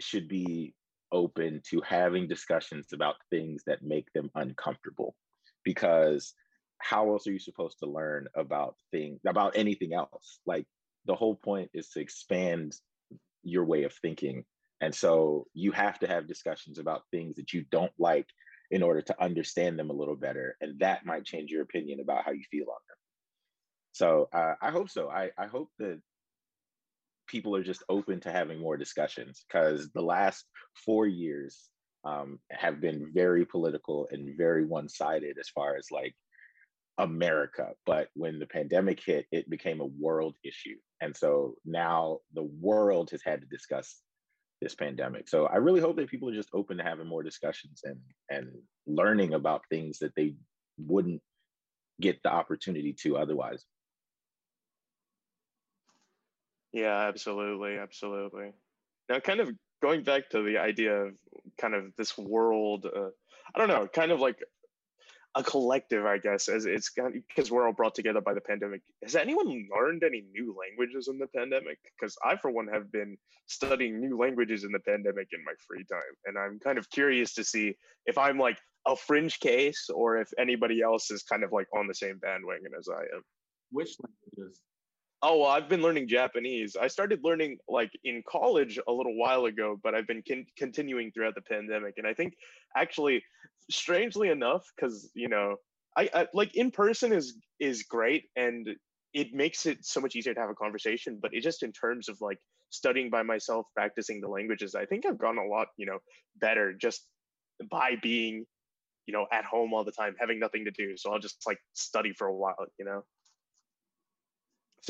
should be open to having discussions about things that make them uncomfortable because how else are you supposed to learn about things about anything else? Like the whole point is to expand your way of thinking and so you have to have discussions about things that you don't like in order to understand them a little better and that might change your opinion about how you feel on them. So uh, i hope so. I, I hope that people are just open to having more discussions because the last four years um, have been very political and very one-sided as far as like America. But when the pandemic hit, it became a world issue. And so now the world has had to discuss this pandemic. So I really hope that people are just open to having more discussions and and learning about things that they wouldn't get the opportunity to otherwise. Yeah, absolutely, absolutely. Now, kind of going back to the idea of kind of this world, uh, I don't know, kind of like a collective, I guess, as it's because we're all brought together by the pandemic. Has anyone learned any new languages in the pandemic? Because I, for one, have been studying new languages in the pandemic in my free time, and I'm kind of curious to see if I'm like a fringe case or if anybody else is kind of like on the same bandwagon as I am. Which languages? Oh, well, I've been learning Japanese. I started learning like in college a little while ago, but I've been con- continuing throughout the pandemic. And I think actually, strangely enough, because you know, I, I like in person is is great and it makes it so much easier to have a conversation. But it just in terms of like studying by myself, practicing the languages, I think I've gone a lot, you know, better just by being, you know, at home all the time, having nothing to do. So I'll just like study for a while, you know.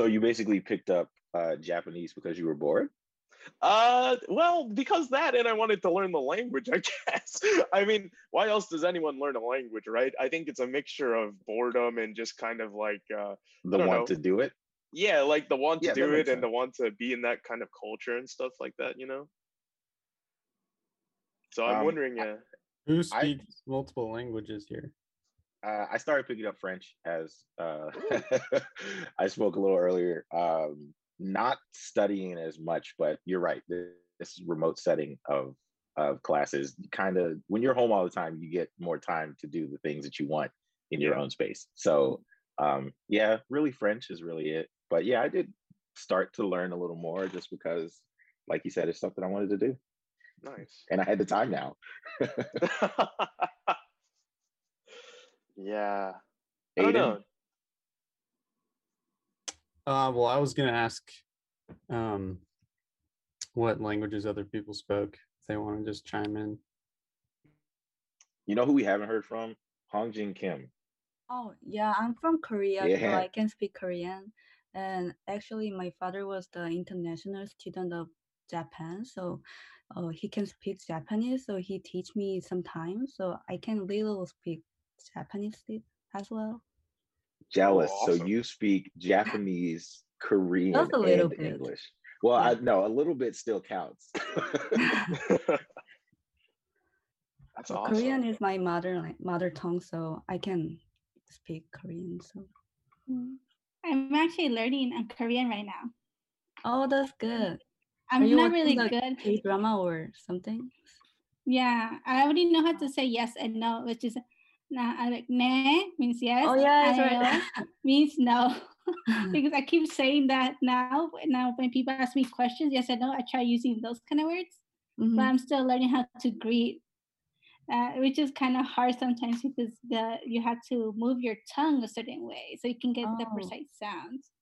So you basically picked up uh, Japanese because you were bored? Uh, well, because that, and I wanted to learn the language. I guess. I mean, why else does anyone learn a language, right? I think it's a mixture of boredom and just kind of like uh, the want know. to do it. Yeah, like the want to Yeah, that do it makes and the want to be in that kind of culture and stuff like that. You know. So I'm Um, wondering, uh, Who speaks multiple languages here? Uh, I started picking up French as uh, I spoke a little earlier. Um, not studying as much, but you're right. This, this remote setting of of classes, kind of when you're home all the time, you get more time to do the things that you want in your own space. So um, yeah, really French is really it. But yeah, I did start to learn a little more just because, like you said, it's something I wanted to do, nice. and I had the time now. Yeah. I don't know. Uh, well, I was gonna ask, um, what languages other people spoke. If they want to just chime in. You know who we haven't heard from? Hong Jin Kim. Oh, yeah, I'm from Korea, so I can speak Korean. And actually, my father was the international student of Japan, so uh, he can speak Japanese, so he teach me sometimes, so I can little speak Japanese sti- as well. Jealous. Oh, So you speak Japanese, Korean, a little and bit. English. Well, I no, a little bit still counts. That's awesome. Korean is my mother lang- mother tongue, so I can speak Korean. So, Mm. I'm actually learning uh, Korean right now. oh, that's good. I'm Are you not really the good. K drama or something? Yeah, I already know how to say yes and no, which is nah, I like ne means yes. Oh, yeah, right. means no. because I keep saying that now. Now when people ask me questions, yes and no, I try using those kind of words. Mhm. But I'm still learning how to greet, uh, which is kind of hard sometimes because the you have to move your tongue a certain way so you can get the Oh. precise sounds.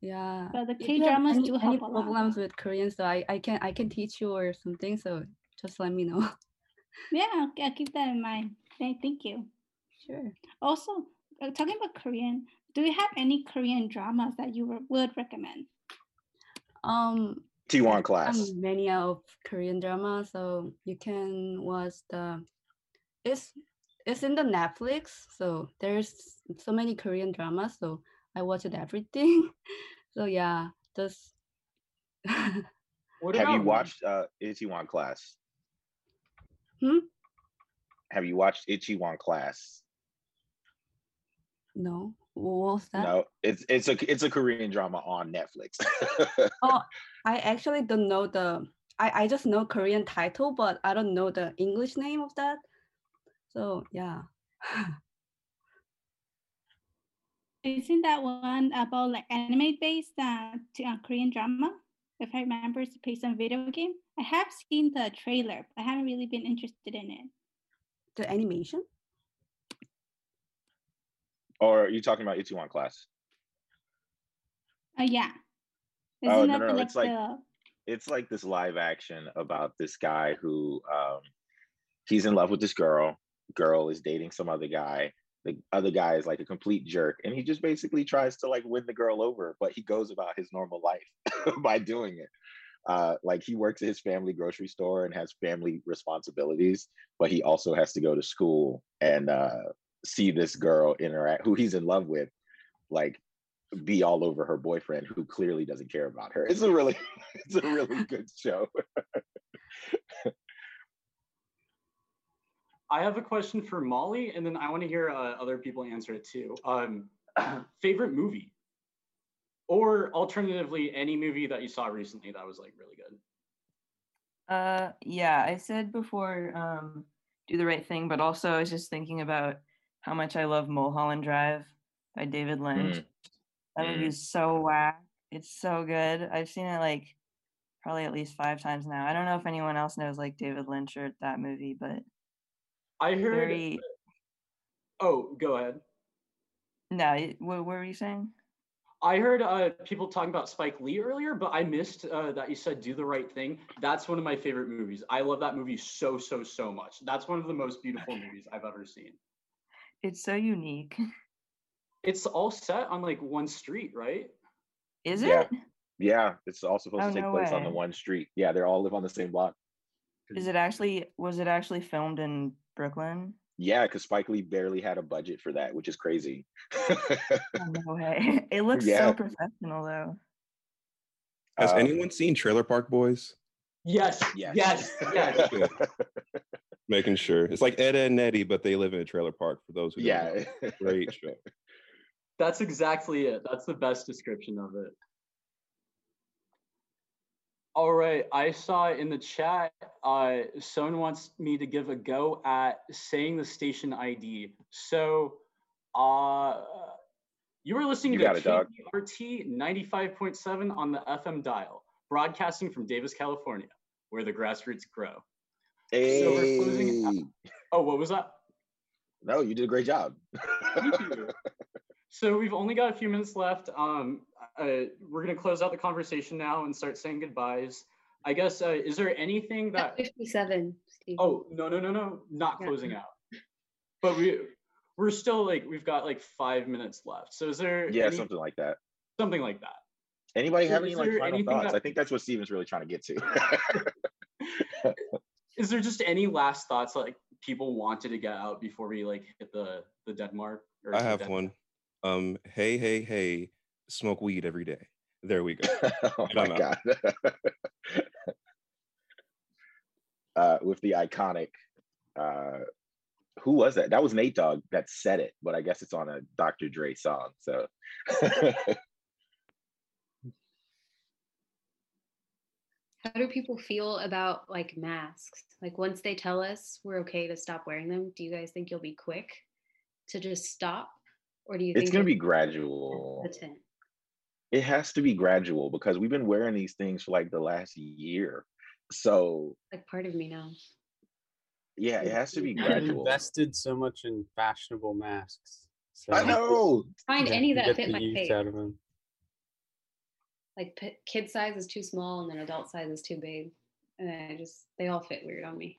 Yeah. So the K have dramas do any help a lot. problems with Korean, so I, I can I can teach you or something. So just let me know. Yeah, I'll, I'll keep that in mind. Thank you. Sure. Also, uh, talking about Korean, do you have any Korean dramas that you re- would recommend? Um, T1 um, class. many of Korean dramas, so you can watch the. It's it's in the Netflix, so there's so many Korean dramas. So I watched everything. so yeah, just. What Have you watched uh, Itaewon Class? Hmm? Have you watched Itaewon Class? No, what was that? No, it's it's a it's a Korean drama on Netflix. Oh, I actually don't know the. I I just know Korean title, but I don't know the English name of that. So yeah. Isn't that one about like anime based uh, to, uh, Korean drama? If I remember, it's based on video game. I have seen the trailer, but I haven't really been interested in it. The animation? Or are you talking about Itaewon Class? Uh, yeah. Oh, Isn't no, no, no, like it's like- It's like this live action about this guy who um, he's in love with this girl. Girl is dating some other guy. The other guy is like a complete jerk, and he just basically tries to like win the girl over, but he goes about his normal life by doing it. Uh, like he works at his family grocery store and has family responsibilities, but he also has to go to school and uh, see this girl interact, who he's in love with, like be all over her boyfriend, who clearly doesn't care about her. It's a really, it's a really good show. I have a question for Molly, and then I want to hear uh, other people answer it too. Um, favorite movie, or alternatively, any movie that you saw recently that was like really good. Uh, yeah, I said before, um, do the right thing, but also I was just thinking about how much I love Mulholland Drive by David Lynch. Mm. That movie Mm. is so whack. It's so good. I've seen it like probably at least five times now. I don't know if anyone else knows like David Lynch or that movie, but I heard. very. Oh, go ahead. No, what, what were you saying? I heard uh, people talking about Spike Lee earlier, but I missed uh, that you said "Do the Right Thing." That's one of my favorite movies. I love that movie so so so much. That's one of the most beautiful movies I've ever seen. It's so unique. It's all set on like one street, right? Is it? Yeah. Yeah, it's all supposed Oh, to take no place on the one street. Yeah, they all live on the same block. Is it actually? Was it actually filmed in Brooklyn? Yeah, because Spike Lee barely had a budget for that, which is crazy. Oh, no way. It looks Yeah. so professional though. Has Um, anyone seen Trailer Park Boys? Yes. Yes. Yes. Yes. Yeah. Making sure. It's like Ed, Edd n Eddy, but they live in a trailer park. For those who don't Yeah. know. great show. That's exactly it. That's the best description of it. All right, I saw in the chat, uh, someone wants me to give a go at saying the station ID. So, uh, you were listening You to got it. KDRT 95.7 on the FM dial, broadcasting from Davis, California, where the grassroots grow. So we're closing out- Hey. Oh, what was that? No, you did a great job. So we've only got a few minutes left. Um, uh, we're gonna close out the conversation now and start saying goodbyes. I guess. Uh, is there anything that? Fifty-seven. Steve. Oh no no no no! Not Yeah. closing out. But we we're still like we've got like five minutes left. So is there? yeah, any- something like that. something like that. Anybody So have is any like final thoughts? that- I think that's what Steven's really trying to get to. Is there just any last thoughts like people wanted to get out before we like hit the the dead mark? or I have dead- one. Um, hey, hey, hey, smoke weed every day. There we go. oh my out. god. uh, with the iconic uh who was that? That was Nate Dogg that said it, but I guess it's on a Dr. Dre song. So How do people feel about like masks? Like once they tell us we're okay to stop wearing them, do you guys think you'll be quick to just stop, or do you think it's gonna be gradual. hesitant? It has to be gradual because we've been wearing these things for like the last year. So Like part of me knows. yeah, it has to be I've gradual. invested so much in fashionable masks. So I know. Find you any that fit get my the use face. Out of them. Like p- kid size is too small, and then adult size is too big, and I just they all fit weird on me.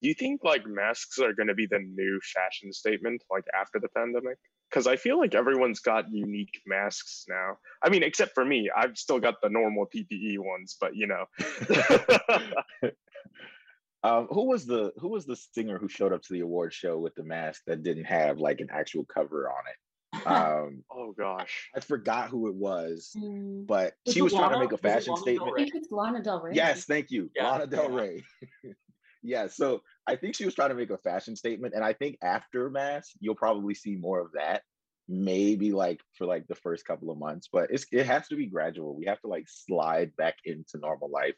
Do you think like masks are going to be the new fashion statement like after the pandemic? Because I feel like everyone's got unique masks now. I mean, except for me, I've still got the normal PPE ones, but you know. Um, who was the who was the singer who showed up to the award show with the mask that didn't have like an actual cover on it? Um, oh gosh, I forgot who it was, Mm. but Was she it was trying to make a fashion statement. I think it's Lana Del Rey. Yes, thank you, Yeah, Lana Del yeah. Rey. yeah, so I think she was trying to make a fashion statement, and I think after mask, you'll probably see more of that. Maybe like for like the first couple of months, but it's it has to be gradual. We have to like slide back into normal life.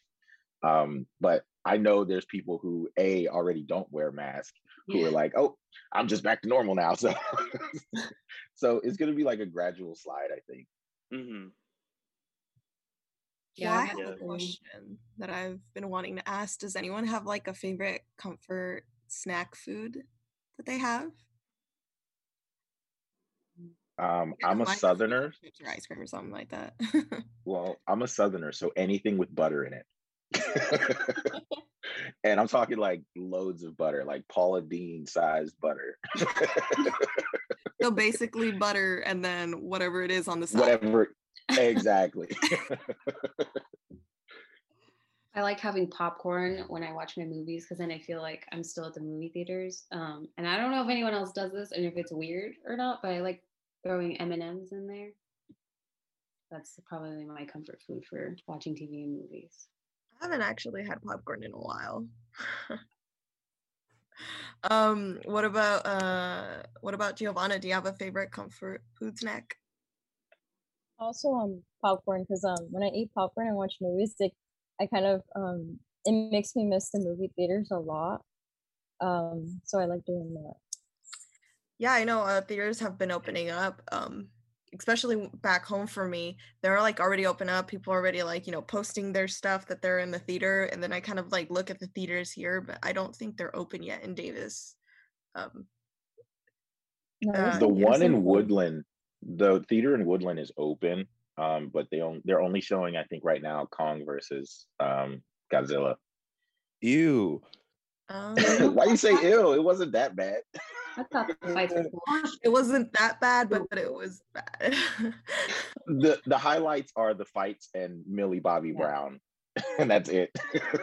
Um, but I know there's people who a already don't wear masks who Yeah. are like, oh, I'm just back to normal now. So, so it's gonna be like a gradual slide, I think. hmm Yeah, well, I I have have a question that I've been wanting to ask. Does anyone have like a favorite comfort snack food that they have? Um, I'm a southerner. or ice cream or something like that. Well, I'm a southerner, so anything with butter in it. and I'm talking like loads of butter, like Paula Deen sized butter. so basically butter and then whatever it is on the side. Whatever. Exactly. I like having popcorn when I watch my movies because then I feel like I'm still at the movie theaters. Um, and I don't know if anyone else does this and if it's weird or not, but I like throwing M and M's in there. That's probably my comfort food for watching TV and movies. I haven't actually had popcorn in a while. um, what about uh what about Giovanna? Do you have a favorite comfort food snack? Also, um, popcorn because um, when I eat popcorn and watch movies, like I kind of um, it makes me miss the movie theaters a lot. Um, so I like doing that. Yeah, I know uh, theaters have been opening up. Um, especially back home for me, they're like already open up. People are already like, you know, posting their stuff that they're in the theater. And then I kind of like look at the theaters here, but I don't think they're open yet in Davis. Um, uh, the one in Woodland, the theater in Woodland is open, um, but they only they're only showing, I think, right now Kong versus um, Godzilla. Ew. Um, Why you say ill? It wasn't that bad. I thought the fights were cool. it wasn't that bad, but, but it was bad. the the highlights are the fights and Millie Bobby Brown, and that's it.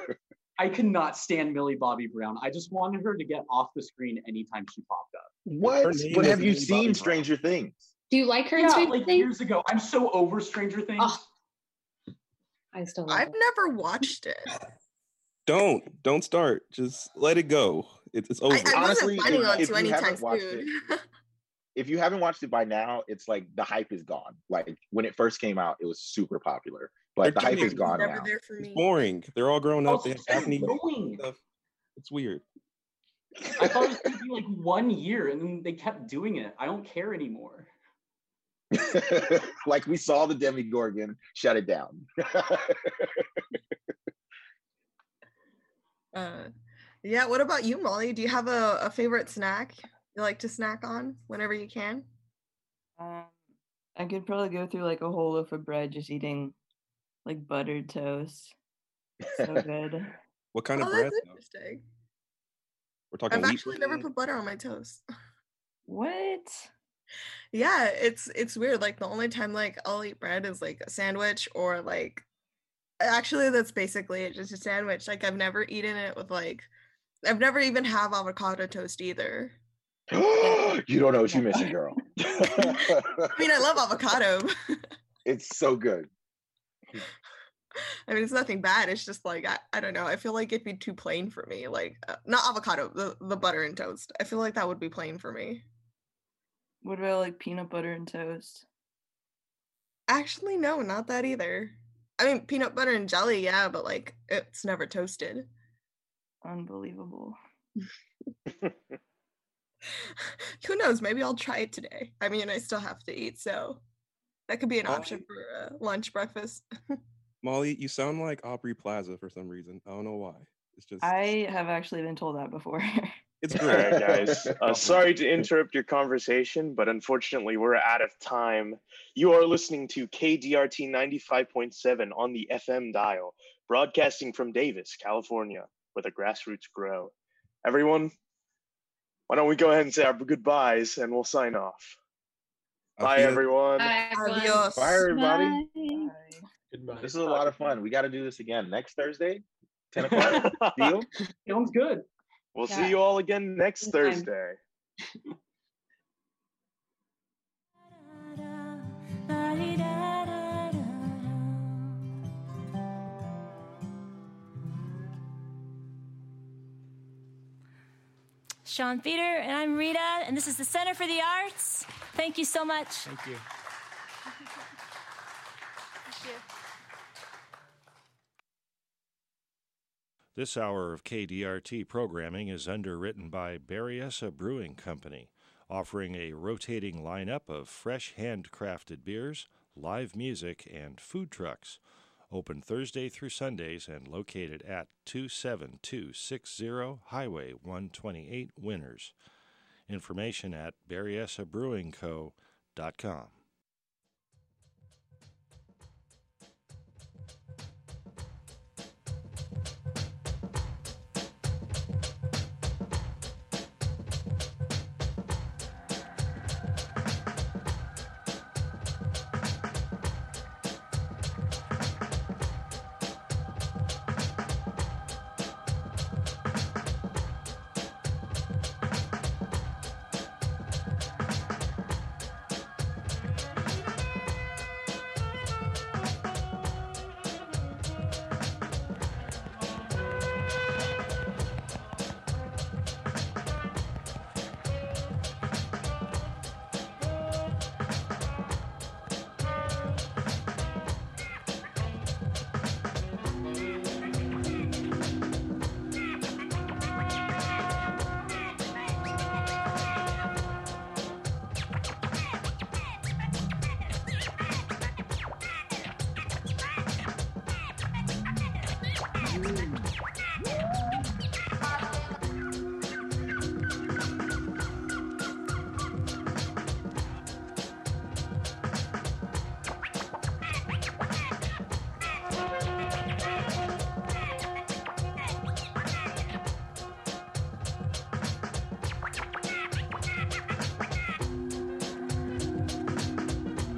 I cannot stand Millie Bobby Brown. I just wanted her to get off the screen anytime she popped up. What? name What is have you Millie seen Bobby Stranger Things? Do you like her in Yeah, Stranger like Things? years ago. I'm so over Stranger Things. I still love I've it. never watched it. Don't don't start. Just let it go. It's it's over. I, I Honestly, wasn't planning if- on if to you anytime haven't watched soon. If you haven't watched it by now, it's like the hype is gone. Like when it first came out, it was super popular, but They're the hype is gone now. It's boring. They're all grown up. Oh, They have it's stuff. It's weird. I thought it was gonna be like one year, and then they kept doing it. I don't care anymore. like we saw the Demogorgon shut it down. Uh, yeah. What about you, Molly? Do you have a, a favorite snack you like to snack on whenever you can? Um, I could probably go through like a whole loaf of bread just eating like buttered toast. So good. What kind of oh, bread? that's interesting. We're talking I've wheat actually never put butter on my toast. What? Yeah, it's it's weird. Like the only time like I'll eat bread is like a sandwich or like actually that's basically it, just a sandwich. Like I've never eaten it with like I've never even have avocado toast either. you don't know what you're missing, girl. I mean, I love avocado. it's so good. I mean, it's nothing bad. It's just like I, I don't know. I feel like it'd be too plain for me. Like uh, not avocado, the the butter and toast. I feel like that would be plain for me. What about like peanut butter and toast? Actually, no, not that either. I mean, peanut butter and jelly, yeah, but like it's never toasted. Unbelievable. Who knows? Maybe I'll try it today. I mean, I still have to eat, so that could be an option for uh, lunch, breakfast. Molly, you sound like Aubrey Plaza for some reason. I don't know why. It's just I have actually been told that before. it's great. right, guys. Uh, sorry to interrupt your conversation, but unfortunately, we're out of time. You are listening to KDRT 95.7 on the FM dial, broadcasting from Davis, California, where the grassroots grow. Everyone, why don't we go ahead and say our goodbyes and we'll sign off. Bye, everyone. Bye, everyone. Adios. Bye, everybody. Bye. Goodbye. This is a lot of fun. We got to do this again next Thursday, 10 o'clock. Deal? Sounds good. We'll Yeah. see you all again next Anytime. Thursday. Sean Feeder, and I'm Rita, and this is the Center for the Arts. Thank you so much. Thank you. This hour of KDRT programming is underwritten by Berryessa Brewing Company, offering a rotating lineup of fresh handcrafted beers, live music, and food trucks. Open Thursday through Sundays and located at 27260 Highway 128 Winters. Information at berryessabrewingco.com.